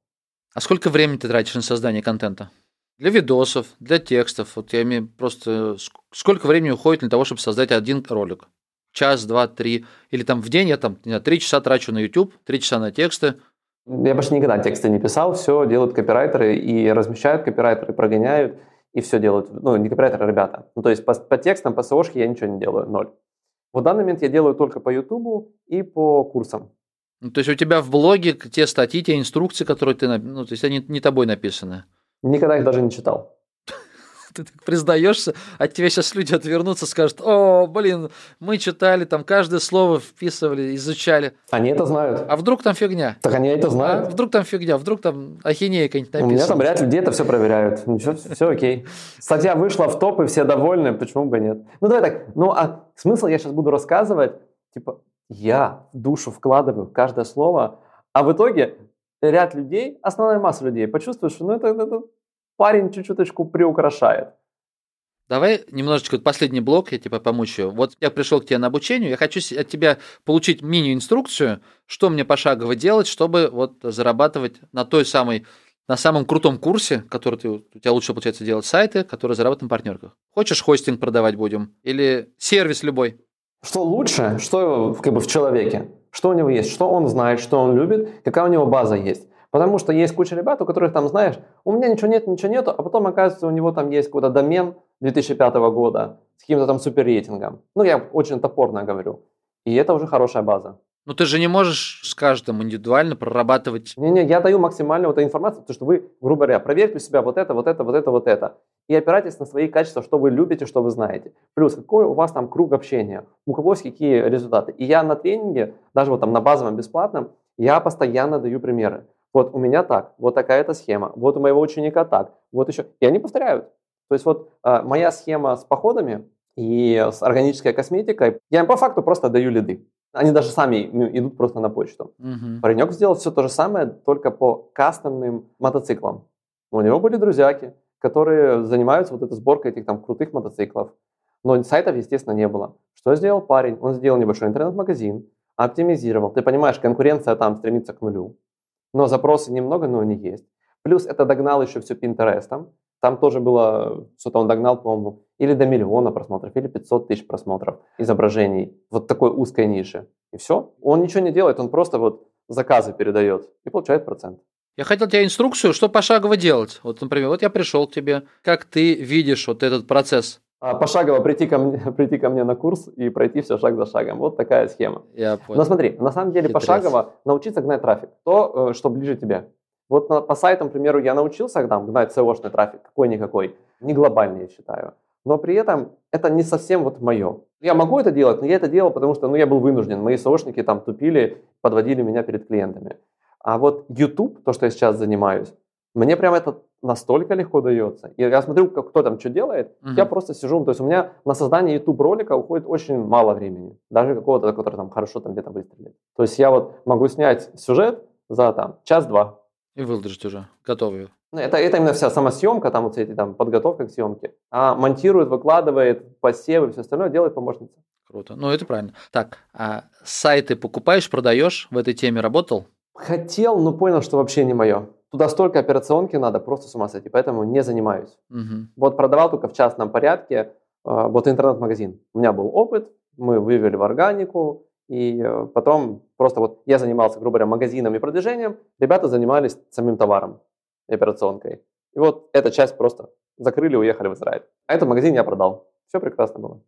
А сколько времени ты тратишь на создание контента? Для видосов, для текстов. Вот я имею просто... Сколько времени уходит для того, чтобы создать один ролик? Час, два, три. Или там в день я там три часа трачу на YouTube, три часа на тексты.
Я больше никогда тексты не писал, все делают копирайтеры и размещают копирайтеры, прогоняют, и все делают. Ну, не копирайтеры, а ребята. Ну, то есть по, по текстам, по СОшке я ничего не делаю, ноль. В данный момент я делаю только по YouTube и по курсам.
Ну, то есть у тебя в блоге те статьи, те инструкции, которые ты, ну, то есть они не тобой написаны?
Никогда их даже не читал. (laughs)
Ты так признаешься, от тебя сейчас люди отвернутся, скажут, о, блин, мы читали, там каждое слово вписывали, изучали.
Они это знают.
А вдруг там фигня?
Так они это знают.
А вдруг там фигня, вдруг там ахинея какая-нибудь написана.
У меня там ряд людей это все проверяют. Ничего, все окей. Статья вышла в топ, и все довольны, почему бы нет? Ну давай так, ну а смысл я сейчас буду рассказывать, типа, я в душу вкладываю каждое слово, а в итоге ряд людей, основная масса людей почувствует, что ну, это, это парень чуть-чуточку приукрашает.
Давай немножечко последний блок, я тебя помучаю. Вот я пришел к тебе на обучение, я хочу от тебя получить мини-инструкцию, что мне пошагово делать, чтобы вот зарабатывать на той самой, на самом крутом курсе, который ты, у тебя лучше получается делать сайты, которые зарабатывают на партнерках. Хочешь хостинг продавать будем? Или сервис любой?
Что лучше, что как бы в человеке? Что у него есть, что он знает, что он любит, какая у него база есть. Потому что есть куча ребят, у которых там, знаешь, у меня ничего нет, ничего нету, а потом оказывается у него там есть какой-то домен 2005 года с каким-то там суперрейтингом. Ну, я очень топорно говорю. И это уже хорошая база.
Ну, ты же не можешь с каждым индивидуально прорабатывать.
Не-не, я даю максимально вот эту информацию, потому что вы, грубо говоря, проверьте у себя вот это, вот это, вот это, вот это. И опирайтесь на свои качества, что вы любите, что вы знаете. Плюс, какой у вас там круг общения, у кого есть какие результаты. И я на тренинге, даже вот там на базовом бесплатном, я постоянно даю примеры. Вот у меня так, вот такая-то схема, вот у моего ученика так, вот еще. И они повторяют. То есть вот э, моя схема с походами и с органической косметикой, я им по факту просто даю лиды. Они даже сами идут просто на почту. Угу. Паренек сделал все то же самое, только по кастомным мотоциклам. У него были друзьяки, которые занимаются вот этой сборкой этих там крутых мотоциклов. Но сайтов, естественно, не было. Что сделал парень? Он сделал небольшой интернет-магазин, оптимизировал. Ты понимаешь, конкуренция там стремится к нулю. Но запросы немного, но они есть. Плюс это догнал еще все Пинтерестом. Там тоже было, что-то он догнал, по-моему, или до миллиона просмотров, или 500 тысяч просмотров изображений вот такой узкой ниши. И все. Он ничего не делает, он просто вот заказы передает и получает процент.
Я хотел тебе инструкцию, что пошагово делать. Вот, например, вот я пришел к тебе, как ты видишь вот этот процесс
пошагово прийти ко, мне, (laughs) прийти ко мне на курс и пройти все шаг за шагом. Вот такая схема.
Я понял.
Но смотри, на самом деле Хитрец. пошагово научиться гнать трафик. То, э, что ближе тебе. Вот на, по сайтам, к примеру, я научился там, гнать SEO-шный трафик, какой-никакой. Не глобальный, я считаю. Но при этом это не совсем вот мое. Я могу это делать, но я это делал, потому что ну, я был вынужден. Мои SEOшники там тупили, подводили меня перед клиентами. А вот YouTube, то, что я сейчас занимаюсь, мне прям это настолько легко дается. И я смотрю, как, кто там что делает, uh-huh. я просто сижу, то есть у меня на создание YouTube ролика уходит очень мало времени, даже какого-то, который там хорошо там где-то выстрелит. То есть я вот могу снять сюжет за там час-два.
И выложить уже, готовую.
Ну, это, это именно вся самосъемка, там вот эти там подготовка к съемке. А монтирует, выкладывает, посевы, все остальное делает помощница.
Круто. Ну, это правильно. Так, а сайты покупаешь, продаешь? В этой теме работал?
Хотел, но понял, что вообще не мое. Туда столько операционки надо, просто с ума сойти, поэтому не занимаюсь. Угу. Вот продавал только в частном порядке, э, вот интернет-магазин. У меня был опыт, мы вывели в органику, и э, потом просто вот я занимался, грубо говоря, магазином и продвижением, ребята занимались самим товаром и операционкой. И вот эта часть просто закрыли, уехали в Израиль. А этот магазин я продал. Все прекрасно было.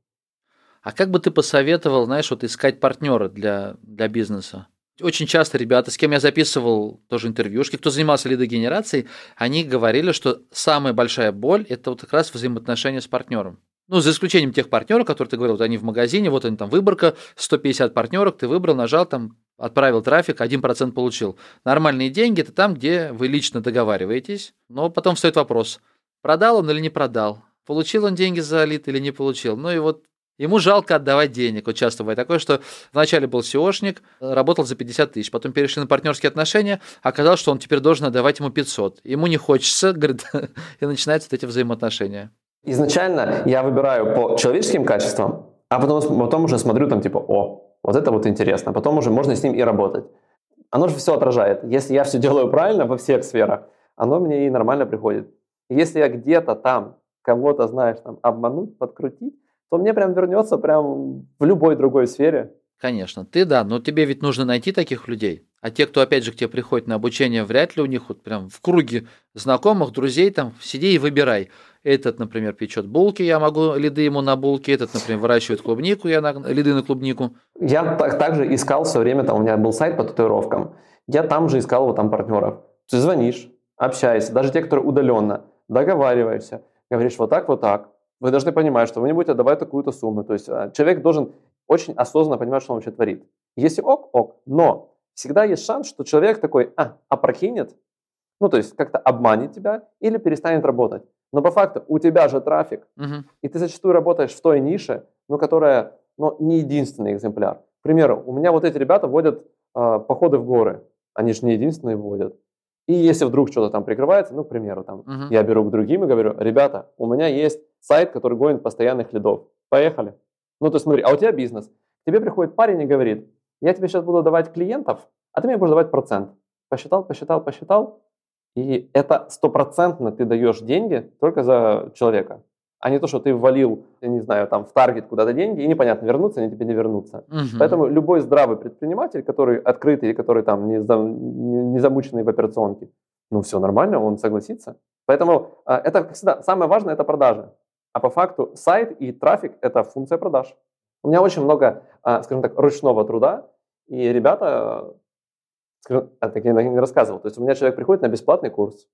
А как бы ты посоветовал, знаешь, вот искать партнера для, для бизнеса? Очень часто ребята, с кем я записывал тоже интервьюшки, кто занимался лидогенерацией, они говорили, что самая большая боль – это вот как раз взаимоотношения с партнером. Ну, за исключением тех партнеров, которые ты говорил, вот они в магазине, вот они там выборка, 150 партнеров, ты выбрал, нажал там, отправил трафик, 1% получил. Нормальные деньги – это там, где вы лично договариваетесь, но потом встает вопрос, продал он или не продал, получил он деньги за лид или не получил. Ну и вот Ему жалко отдавать денег. Вот часто бывает такое, что вначале был SEOшник, работал за 50 тысяч, потом перешли на партнерские отношения, оказалось, что он теперь должен отдавать ему 500. Ему не хочется, (laughs) говорит, (laughs) и начинаются вот эти взаимоотношения.
Изначально я выбираю по человеческим качествам, а потом, потом уже смотрю там типа, о, вот это вот интересно, потом уже можно с ним и работать. Оно же все отражает. Если я все делаю правильно во всех сферах, оно мне и нормально приходит. Если я где-то там кого-то, знаешь, там обмануть, подкрутить, то мне прям вернется прям в любой другой сфере.
Конечно, ты да, но тебе ведь нужно найти таких людей. А те, кто опять же к тебе приходит на обучение, вряд ли у них вот прям в круге знакомых, друзей там сиди и выбирай. Этот, например, печет булки, я могу лиды ему на булки. Этот, например, выращивает клубнику, я на, лиды на клубнику.
Я так, также искал все время, там у меня был сайт по татуировкам. Я там же искал вот там партнеров. Ты звонишь, общаешься, даже те, которые удаленно, договариваешься, говоришь вот так, вот так вы должны понимать, что вы не будете отдавать такую-то сумму. То есть а, человек должен очень осознанно понимать, что он вообще творит. Если ок, ок. Но всегда есть шанс, что человек такой, а, опрокинет, ну, то есть как-то обманет тебя или перестанет работать. Но по факту у тебя же трафик, угу. и ты зачастую работаешь в той нише, ну, которая ну, не единственный экземпляр. К примеру, у меня вот эти ребята водят э, походы в горы. Они же не единственные водят. И если вдруг что-то там прикрывается, ну, к примеру, там, uh-huh. я беру к другим и говорю, ребята, у меня есть сайт, который гонит постоянных лидов. Поехали. Ну, то смотри, а у тебя бизнес. К тебе приходит парень и говорит, я тебе сейчас буду давать клиентов, а ты мне будешь давать процент. Посчитал, посчитал, посчитал. И это стопроцентно ты даешь деньги только за человека а не то, что ты ввалил, я не знаю, там в таргет куда-то деньги, и непонятно, вернутся они тебе не вернутся. Угу. Поэтому любой здравый предприниматель, который открытый и который там не, не, не замученный в операционке, ну все нормально, он согласится. Поэтому а, это, как всегда, самое важное – это продажи. А по факту сайт и трафик – это функция продаж. У меня очень много, а, скажем так, ручного труда, и ребята, скажем, так я не рассказывал, то есть у меня человек приходит на бесплатный курс,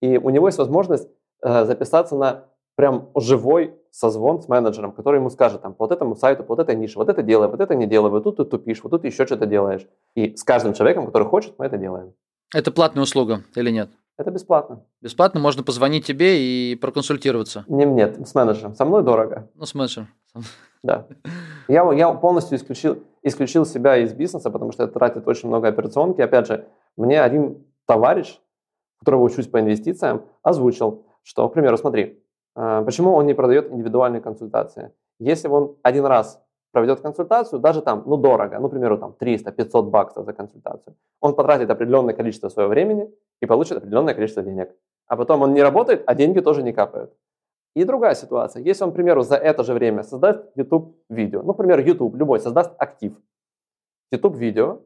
и у него есть возможность а, записаться на прям живой созвон с менеджером, который ему скажет там, по вот этому сайту, по вот этой нише, вот это делай, вот это не делай, вот тут ты тупишь, вот тут еще что-то делаешь. И с каждым человеком, который хочет, мы это делаем.
Это платная услуга или нет?
Это бесплатно.
Бесплатно можно позвонить тебе и проконсультироваться?
Не, нет, с менеджером. Со мной дорого.
Ну, с менеджером.
Да. Я, я полностью исключил, исключил себя из бизнеса, потому что это тратит очень много операционки. Опять же, мне один товарищ, которого учусь по инвестициям, озвучил, что, к примеру, смотри, а, почему он не продает индивидуальные консультации? Если он один раз проведет консультацию, даже там, ну, дорого, ну, к примеру, там 300-500 баксов за консультацию, он потратит определенное количество своего времени и получит определенное количество денег. А потом он не работает, а деньги тоже не капают. И другая ситуация. Если он, к примеру, за это же время создаст YouTube-видео, ну, к примеру, YouTube любой создаст актив, YouTube-видео,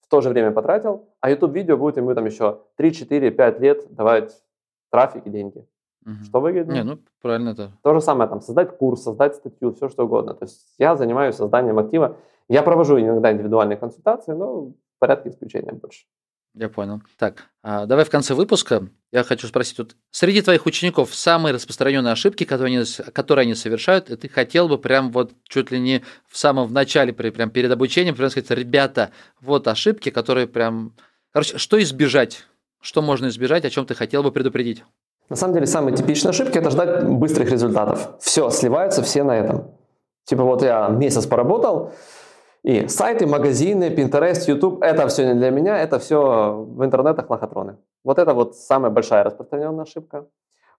в то же время потратил, а YouTube-видео будет ему там еще 3, 4, 5 лет давать трафик и деньги. Угу. Что выгодно?
Не, ну правильно это.
То же самое, там, создать курс, создать статью, все что угодно. То есть я занимаюсь созданием актива. Я провожу иногда индивидуальные консультации, но в порядке исключения больше.
Я понял. Так, а давай в конце выпуска я хочу спросить, вот среди твоих учеников самые распространенные ошибки, которые они, которые они совершают, и ты хотел бы прям вот чуть ли не в самом начале, прям перед обучением, прям сказать, ребята, вот ошибки, которые прям... Короче, что избежать? Что можно избежать, о чем ты хотел бы предупредить?
На самом деле, самые типичные ошибки – это ждать быстрых результатов. Все, сливаются все на этом. Типа вот я месяц поработал, и сайты, магазины, Pinterest, YouTube – это все не для меня, это все в интернетах лохотроны. Вот это вот самая большая распространенная ошибка.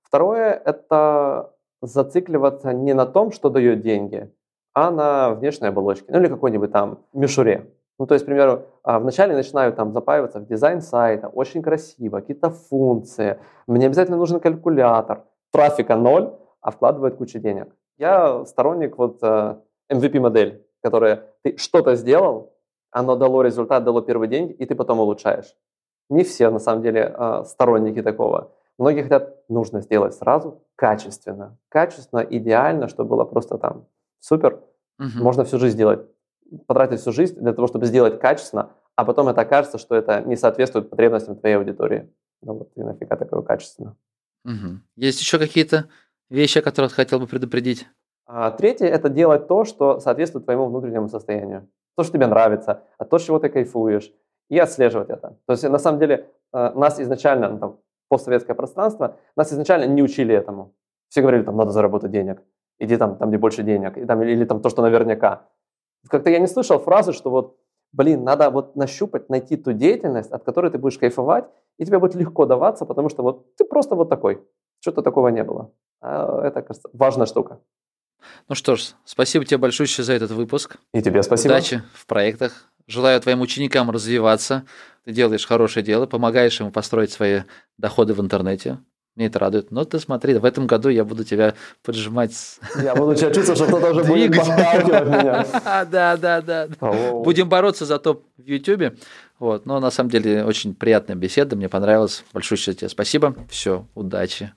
Второе – это зацикливаться не на том, что дает деньги, а на внешней оболочке, ну или какой-нибудь там мишуре. Ну, то есть, к примеру, а, вначале начинаю там запаиваться в дизайн сайта, очень красиво, какие-то функции, мне обязательно нужен калькулятор, трафика ноль, а вкладывает кучу денег. Я сторонник вот э, которая ты что-то сделал, оно дало результат, дало первые деньги, и ты потом улучшаешь. Не все, на самом деле, э, сторонники такого. Многие хотят, нужно сделать сразу качественно. Качественно, идеально, чтобы было просто там супер. Угу. Можно всю жизнь делать, потратить всю жизнь для того, чтобы сделать качественно, а потом это окажется, что это не соответствует потребностям твоей аудитории. Ну вот, и нафига такое качественно.
Угу. Есть еще какие-то вещи, о которых хотел бы предупредить?
А, третье – это делать то, что соответствует твоему внутреннему состоянию. То, что тебе нравится, а то, чего ты кайфуешь. И отслеживать это. То есть, на самом деле, э, нас изначально, ну, там, постсоветское пространство, нас изначально не учили этому. Все говорили, там, надо заработать денег. Иди там, там где больше денег. И, там, или там то, что наверняка. Как-то я не слышал фразы, что вот, блин, надо вот нащупать, найти ту деятельность, от которой ты будешь кайфовать, и тебе будет легко даваться, потому что вот ты просто вот такой. Что-то такого не было. А это, кажется, важная штука.
Ну что ж, спасибо тебе большое за этот выпуск.
И тебе спасибо.
Удачи в проектах. Желаю твоим ученикам развиваться. Ты делаешь хорошее дело, помогаешь им построить свои доходы в интернете. Мне это радует. Но ты смотри, в этом году я буду тебя поджимать.
Я буду тебя чувствовать, что кто-то уже будет подталкивать меня. (laughs)
Да, да, да. Будем бороться за топ в YouTube. Вот. Но на самом деле очень приятная беседа, мне понравилось. Большое тебе спасибо. Все, удачи.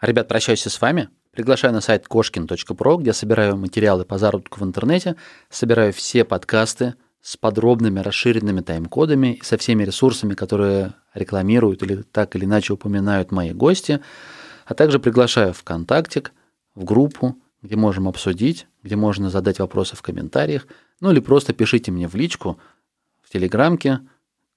Ребят, прощаюсь с вами. Приглашаю на сайт кошкин.про, где собираю материалы по заработку в интернете, собираю все подкасты с подробными расширенными тайм-кодами и со всеми ресурсами, которые рекламируют или так или иначе упоминают мои гости, а также приглашаю в контактик, в группу, где можем обсудить, где можно задать вопросы в комментариях, ну или просто пишите мне в личку в Телеграмке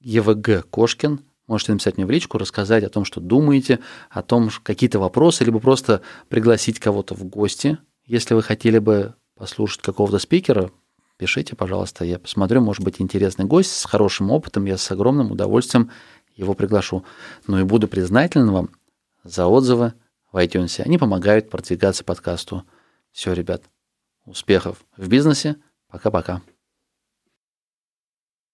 ЕВГ Кошкин – Можете написать мне в личку, рассказать о том, что думаете, о том, какие-то вопросы, либо просто пригласить кого-то в гости. Если вы хотели бы послушать какого-то спикера, пишите, пожалуйста. Я посмотрю, может быть, интересный гость с хорошим опытом. Я с огромным удовольствием его приглашу. Ну и буду признателен вам за отзывы в iTunes. Они помогают продвигаться подкасту. Все, ребят, успехов в бизнесе. Пока-пока.